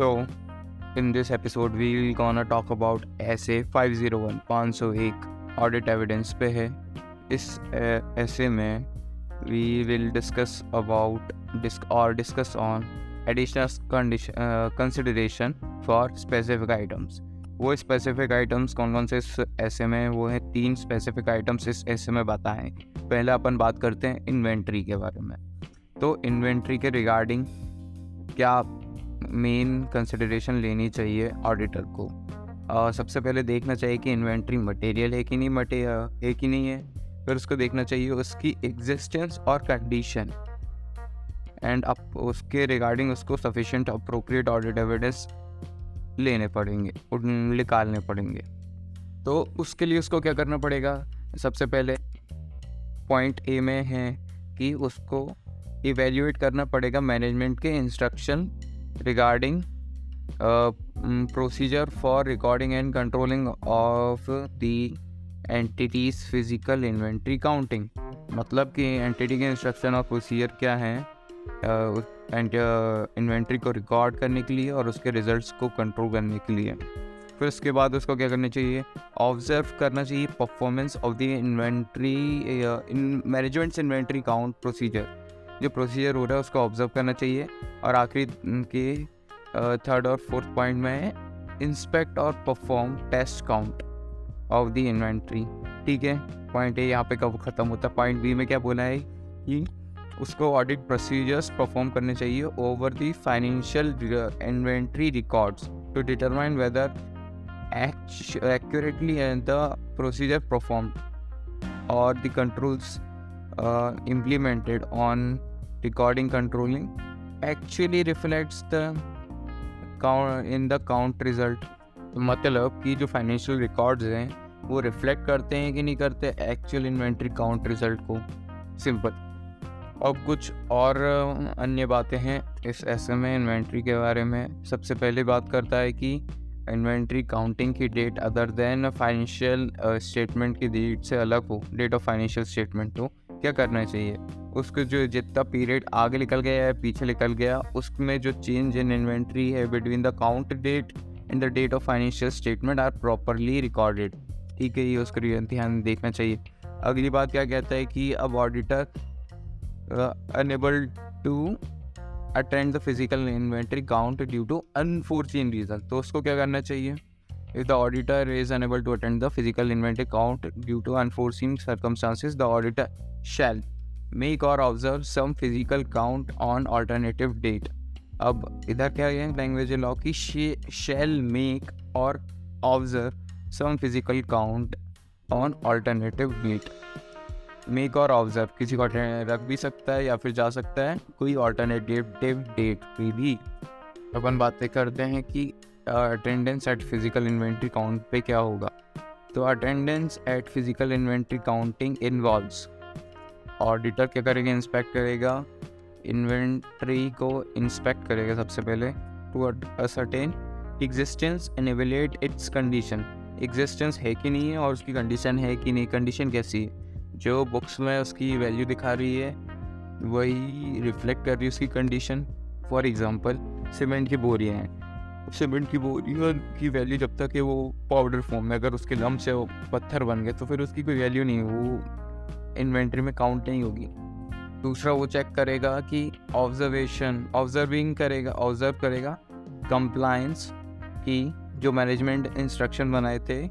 तो in this episode we will gonna talk about S A five zero one पाँच सौ एक audit evidence पे है इस एस ए में वी विल डिस्कस अबाउट और discuss on additional consideration for specific items वो स्पेसिफिक आइटम्स कौन कौन से इस ऐसे में वो हैं? तीन स्पेसिफिक आइटम्स इस ऐसे में बताएँ। पहले अपन बात करते हैं इन्वेंट्री के बारे में। तो इन्वेंट्री के रिगार्डिंग क्या मेन कंसिडरेशन लेनी चाहिए ऑडिटर को। uh, सबसे पहले देखना चाहिए कि इन्वेंट्री मटेरियल है कि नहीं मटे है कि नहीं है। फिर उसको देखना चाहिए उसकी एग्जिस्टेंस और कंडीशन एंड अब उसके रिगार्डिंग उसको सफिशेंट अप्रोप्रिएट ऑडिट एविडेंस लेने पड़ेंगे निकालने पड़ेंगे। तो उसके लिए उसको क्या करना पड़ेगा? सबसे पहले पॉइंट ए में है कि उसको इवेल्यूएट करना पड़ेगा मैनेजमेंट के instruction regarding uh, procedure for recording and controlling of the entities physical inventory counting. मतलब कि एंटिटी के इंस्ट्रक्शन और प्रोसीजर क्या हैं एंड इन्वेंट्री uh, को रिकॉर्ड करने के लिए और उसके रिजल्ट्स को कंट्रोल करने के लिए। फिर उसके बाद उसको क्या करना चाहिए? ऑब्ज़र्व करना चाहिए performance of the inventory in managements inventory count procedure जो प्रोसीजर हो रहा है, उसको ऑब्ज़र्व करना चाहिए। और आखिरी के थर्ड और फोर्थ पॉइंट में है इंस्पेक्ट और perform test count of the inventory ठीक है? पॉइंट ए यहाँ पे कब ख़त्म होता है? पॉइंट बी में क्या बोला है कि उसको ऑडिट प्रोसीजर्स परफॉर्म करने चाहिए over the financial inventory records to determine whether accurately the procedure perform और the controls implemented on recording controlling actually reflects the count, in the count result. तो मतलब कि जो फाइनेंशियल रिकॉर्ड्स हैं, वो reflect करते हैं कि नहीं करते एक्चुअल इन्वेंट्री काउंट रिज़ल्ट को. सिंपल अब कुछ और अन्य बातें हैं इस ऐसे में इन्वेंट्री के बारे में. सबसे पहले बात करता है कि इन्वेंट्री काउंटिंग की date other than financial statement की डेट से अलग हो. डेट ऑफ़ फाइनेंशियल स्टेटमेंट हो. क्या करना चाहिए? उसको जो जितना पीरियड आगे निकल गया है पीछे निकल गया उसमें जो चेंज इन इन्वेंट्री है between the count date and the date of financial statement are properly recorded ठीक है ये उसको ध्यान देखना चाहिए। अगली बात क्या कहता है कि अब auditor unable to attend the physical inventory count due to unfortunate reason तो उसको क्या करना चाहिए? If the auditor is unable to attend the physical inventory count due to unforeseen circumstances, the auditor shall make or observe some physical count on alternative date अब इधर क्या है? Language law की shall make or observe some physical count on alternative date make or observe किसी को रख भी सकता है या फिर जा सकता है? कोई ऑल्टरनेटिव डेट पे भी। अपन बातें करते हैं कि attendance at physical inventory count पे क्या होगा। तो attendance at physical inventory counting involves auditor क्या करेगा? इंस्पेक्ट करेगा। इन्वेंट्री को इंस्पेक्ट करेगा सबसे पहले। To ascertain existence and evaluate its condition existence है कि नहीं है और उसकी कंडीशन है कि नहीं? कंडीशन कैसी है? जो बुक्स में उसकी वैल्यू दिखा रही है, वही रिफ्लेक्ट कर रही है उसकी कंडीशन फॉर एग्ज़ाम्पल सीमेंट की बोरियाँ हैं। सीमेंट की बोरियों की वैल्यू जब तक है वो पाउडर फॉर्म में, अगर उसके लम्ब से पत्थर बन गए तो फिर उसकी कोई वैल्यू नहीं वो इन्वेंट्री में काउंट नहीं होगी। दूसरा वो चेक करेगा कि ऑब्जर्वेशन, ऑब्जर्विंग करेगा, ऑब्ज़र्व करेगा कंप्लायंस की जो मैनेजमेंट इंस्ट्रक्शन बनाए थे,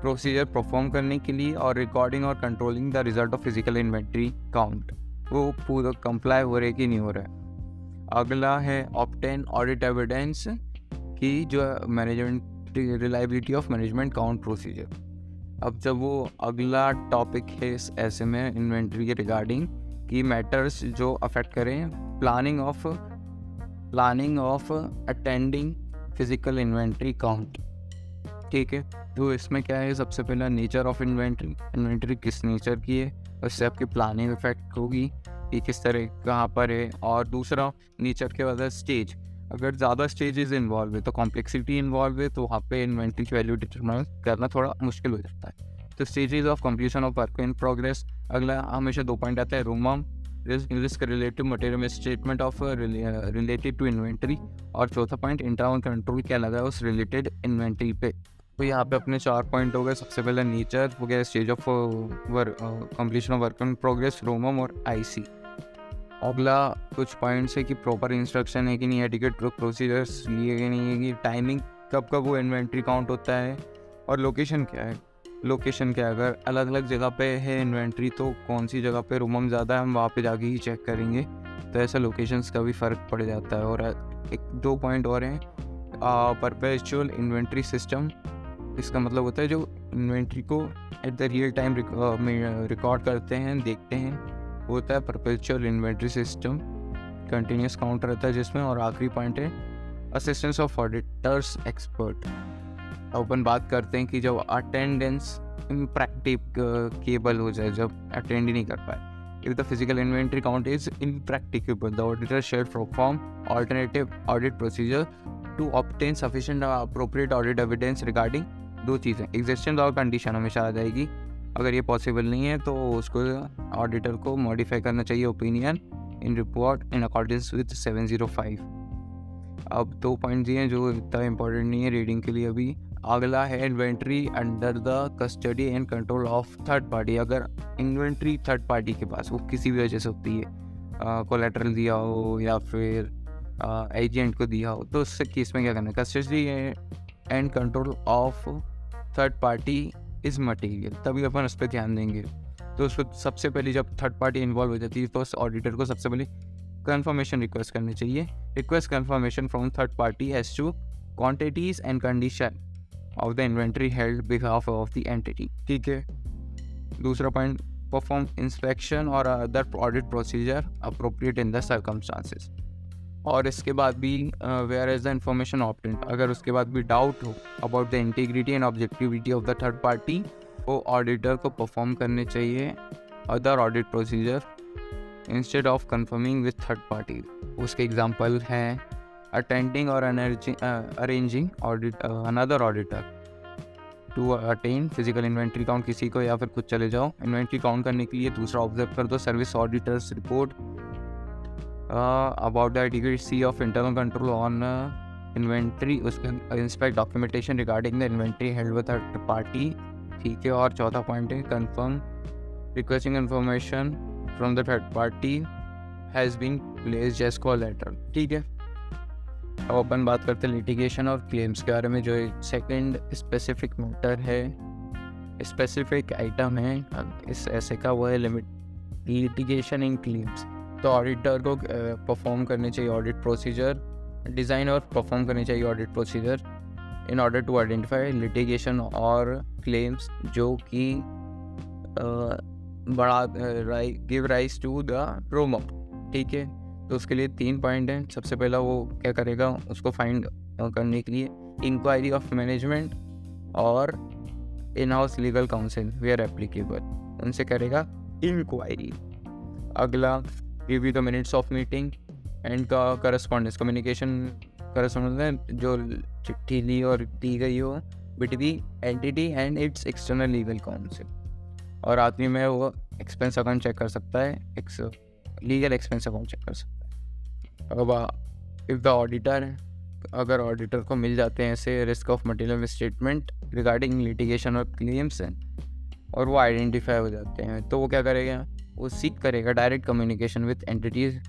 प्रोसीजर परफॉर्म करने के लिए और रिकॉर्डिंग और controlling the result of physical inventory count वो पूरा कंप्लाई हो रहे कि नहीं हो रहा है? अगला है ऑप्टेन ऑडिट एविडेंस की जो management reliability of management count procedure अब जब वो अगला टॉपिक है इस ऐसे में इन्वेंट्री के रिगार्डिंग की मैटर्स जो अफेक्ट करें planning of planning of attending physical inventory count ठीक है? तो इसमें क्या है? सबसे पहला नेचर ऑफ़ इन्वेंट्री इन्वेंट्री किस नेचर की है? उससे आपकी प्लानिंग इफ़ेक्ट होगी कि किस तरह, कहाँ पर है? और दूसरा नेचर के वजह स्टेज अगर ज़्यादा स्टेजेस इन्वॉल्व है तो कॉम्प्लेक्सिटी इन्वॉल्व है तो वहाँ पे इन्वेंट्री की वैल्यू डिटरमाइन करना थोड़ा मुश्किल हो जाता है। तो stages of completion of work in progress अगला हमेशा दो पॉइंट आता है रूमम risk relative material statement of related to inventory और चौथा पॉइंट इंटरनल कंट्रोल क्या लगा है उस रिलेटेड इन्वेंट्री पे। तो यहाँ पे अपने चार पॉइंट हो गए, सबसे पहले नेचर हो गया stage of work completion of work in progress रोमम और आईसी अगला कुछ पॉइंट्स है कि प्रॉपर इंस्ट्रक्शन है कि नहीं टिकट प्रोसीजर्स लिए कि नहीं है कि टाइमिंग कब कब वो इन्वेंट्री काउंट होता है और लोकेशन क्या है? लोकेशन क्या है? अगर अलग अलग जगह पे है इन्वेंट्री तो कौन सी जगह पे रूमम ज़्यादा है, हम वहाँ पे जाके ही चेक करेंगे। तो ऐसा लोकेशंस का भी फ़र्क पड़ जाता है और एक, दो पॉइंट और हैं। परपेचुअल इन्वेंट्री सिस्टम इसका मतलब होता है जो इन्वेंट्री को at the real time record करते हैं, देखते हैं। होता है perpetual inventory system continuous counter रहता है जिसमें और आखिरी पॉइंट है असिस्टेंस ऑफ़ ऑडिटर्स एक्सपर्ट अपन बात करते हैं कि जब अटेंडेंस इम्प्रैक्टिव केबल हो जाए, जब अटेंड ही नहीं कर पाए if the physical inventory count is impracticable the auditor shall perform alternative audit procedure to obtain sufficient appropriate audit evidence regarding दो चीज़ें एग्जिस्टेंस और कंडीशन हमेशा आ जाएगी अगर ये पॉसिबल नहीं है तो उसको ऑडिटर को मॉडिफाई करना चाहिए opinion in report in accordance with seven zero five अब दो पॉइंट दिए हैं जो इतना इम्पोर्टेंट नहीं है रीडिंग के लिए अभी। अगला है inventory under the custody and control of third party अगर इन्वेंट्री थर्ड पार्टी के पास वो किसी भी वजह से होती है कोलेट्रल दिया हो या फिर एजेंट को दिया हो तो उससे केस में क्या करना है? Custody and control of third party is material तभी अपन उस पर ध्यान देंगे। तो उसको सबसे पहले जब थर्ड पार्टी इन्वॉल्व हो जाती है तो उस ऑडिटर को सबसे पहले कन्फर्मेशन रिक्वेस्ट करनी चाहिए। Request confirmation from third party has to quantities and condition of the inventory held behalf of the entity ठीक है? दूसरा पॉइंट परफॉर्म इंस्पेक्शन और other audit procedure appropriate in the circumstances और इसके बाद भी where is the information obtained अगर उसके बाद भी डाउट हो about the integrity and objectivity of the third party वो ऑडिटर को परफॉर्म करने चाहिए other audit procedure instead of confirming with third party उसके एग्ज़ाम्पल हैं अटेंडिंग और arranging audit another auditor to attend physical inventory count किसी को या फिर खुद चले जाओ। इन्वेंट्री काउंट करने के लिए दूसरा ऑब्ज़र्व कर दो। Service auditors report about the degree of internal control on inventory उसके inspect documentation regarding the inventory held with third party ठीक है, और चौथा पॉइंट है confirm requesting information from the third party has been placed as collateral ठीक है? अब अपन बात करते हैं लिटिगेशन और क्लेम्स के बारे में, जो एक सेकेंड स्पेसिफिक मैटर है। स्पेसिफिक आइटम है, इस ऐसे का वो है लिमिट लिटिगेशन इन क्लेम्स तो ऑडिटर को परफॉर्म करने चाहिए ऑडिट प्रोसीजर डिज़ाइन और परफॉर्म करनी चाहिए audit procedure in order to identify litigation और क्लेम्स जो कि बड़ा गिव राइज टू द प्रोमो ठीक है? तो उसके लिए तीन पॉइंट हैं। सबसे पहला वो क्या करेगा? उसको फाइंड करने के लिए इंक्वायरी ऑफ़ मैनेजमेंट और in house legal counsel where applicable उनसे करेगा इंक्वायरी अगला review the minutes of meeting and का करस्पॉन्डेंस कम्युनिकेशन करस्पॉन्डेंस जो चिट्ठी ली और दी गई हो between entity and its external legal counsel और आदमी में वो एक्सपेंस अकाउंट चेक कर सकता है x legal expense account check कर सकता है अब इफ़ द ऑडिटर अगर ऑडिटर को मिल जाते हैं ऐसे risk of material statement regarding litigation और क्लेम्स और वो आइडेंटिफाई हो जाते हैं तो वो क्या करेगा वो सीख करेगा direct communication with entities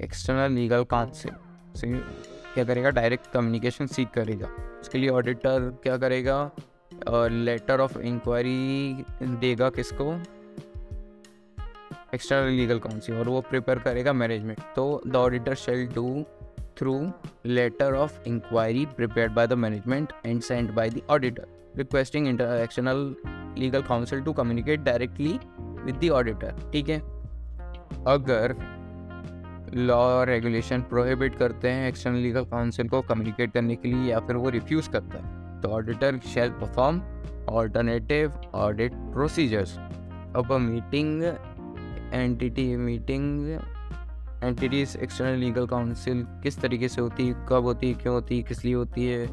external legal counsel क्या करेगा? डायरेक्ट कम्युनिकेशन सीख करेगा। उसके लिए ऑडिटर क्या करेगा? लेटर ऑफ़ इंक्वायरी देगा किसको? एक्सटर्नल लीगल काउंसिल और वो प्रिपेयर करेगा मैनेजमेंट तो the auditor shall do through letter of inquiry prepare by the management and send by the auditor requesting inter external legal counsel to communicate directly with the auditor ठीक है? अगर law regulation prohibit करते हैं external legal counsel को communicate करने के लिए या फिर वो रिफ्यूज़ करता है तो auditor shall perform alternative audit procedures अब meeting entity meeting entities external legal counsel किस तरीके से होती है, कब होती है, क्यों होती है, किस लिए होती है,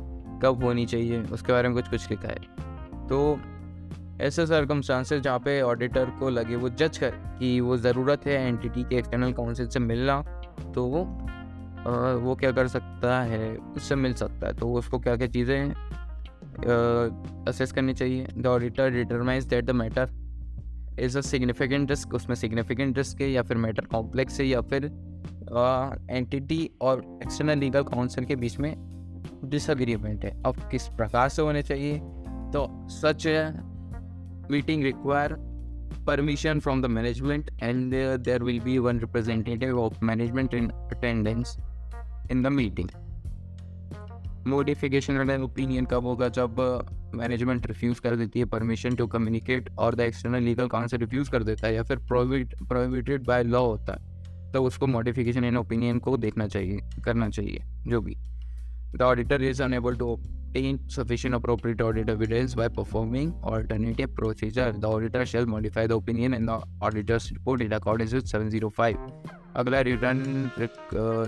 कब होनी चाहिए, उसके बारे में कुछ कुछ लिखा है। तो ऐसे सर्कमस्टांसेस जहाँ पे ऑडिटर को लगे वो जज कर कि वो ज़रूरत है एंटिटी के एक्सटर्नल काउंसिल से मिलना तो वो आ, वो क्या कर सकता है? उससे मिल सकता है। तो उसको क्या क्या चीज़ें असेस करनी चाहिए। The auditor determines that the matter is a significant risk उसमें सिग्निफिकेंट रिस्क है या फिर मैटर कॉम्प्लेक्स है या फिर एंटिटी और एक्सटर्नल लीगल काउंसिल के बीच में डिसअग्रीमेंट है। अब किस प्रकार से होने चाहिए? तो such meeting require permission from the management and uh, there will be one representative of management in attendance in the meeting. Notification and opinion कब होगा जब मैनेजमेंट रिफ्यूज़ कर देती है परमिशन टू कम्युनिकेट और the external legal counsel refuse कर देता है या फिर प्रोहिबिट प्रोहिबिटेड बाय लॉ होता है तो उसको मॉडिफिकेशन एंड ओपिनियन को देखना चाहिए करना चाहिए जो भी। The auditor is unable to obtain sufficient appropriate audit evidence by performing alternative procedure, the auditor shall modify the opinion in the auditor's report in accordance with 705. अगला रिटर्न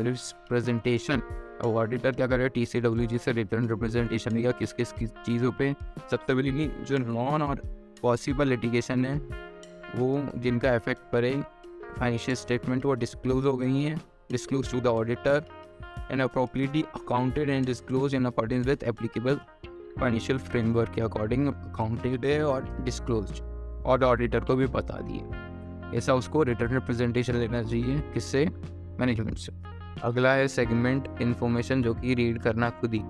रिप्रेजेंटेशन और auditor क्या करे टी सी डब्ल्यू जी से written representation या किस किस किस चीज़ों पे सबसे पहले जो नॉन और पॉसिबल लिटिगेशन है वो जिनका इफ़ेक्ट पड़े फाइनेंशियल स्टेटमेंट वो डिस्क्लोज हो गई हैं disclose to the auditor and appropriately accounted and disclosed in accordance with applicable financial framework के अकॉर्डिंग अकाउंटेड है और डिस्क्लोज और ऑडिटर को भी बता दिए। ऐसा उसको रिटर्न रिप्रेजेंटेशन लेना चाहिए किससे? मैनेजमेंट से। अगला है सेगमेंट इन्फॉर्मेशन जो कि रीड करना खुद ही।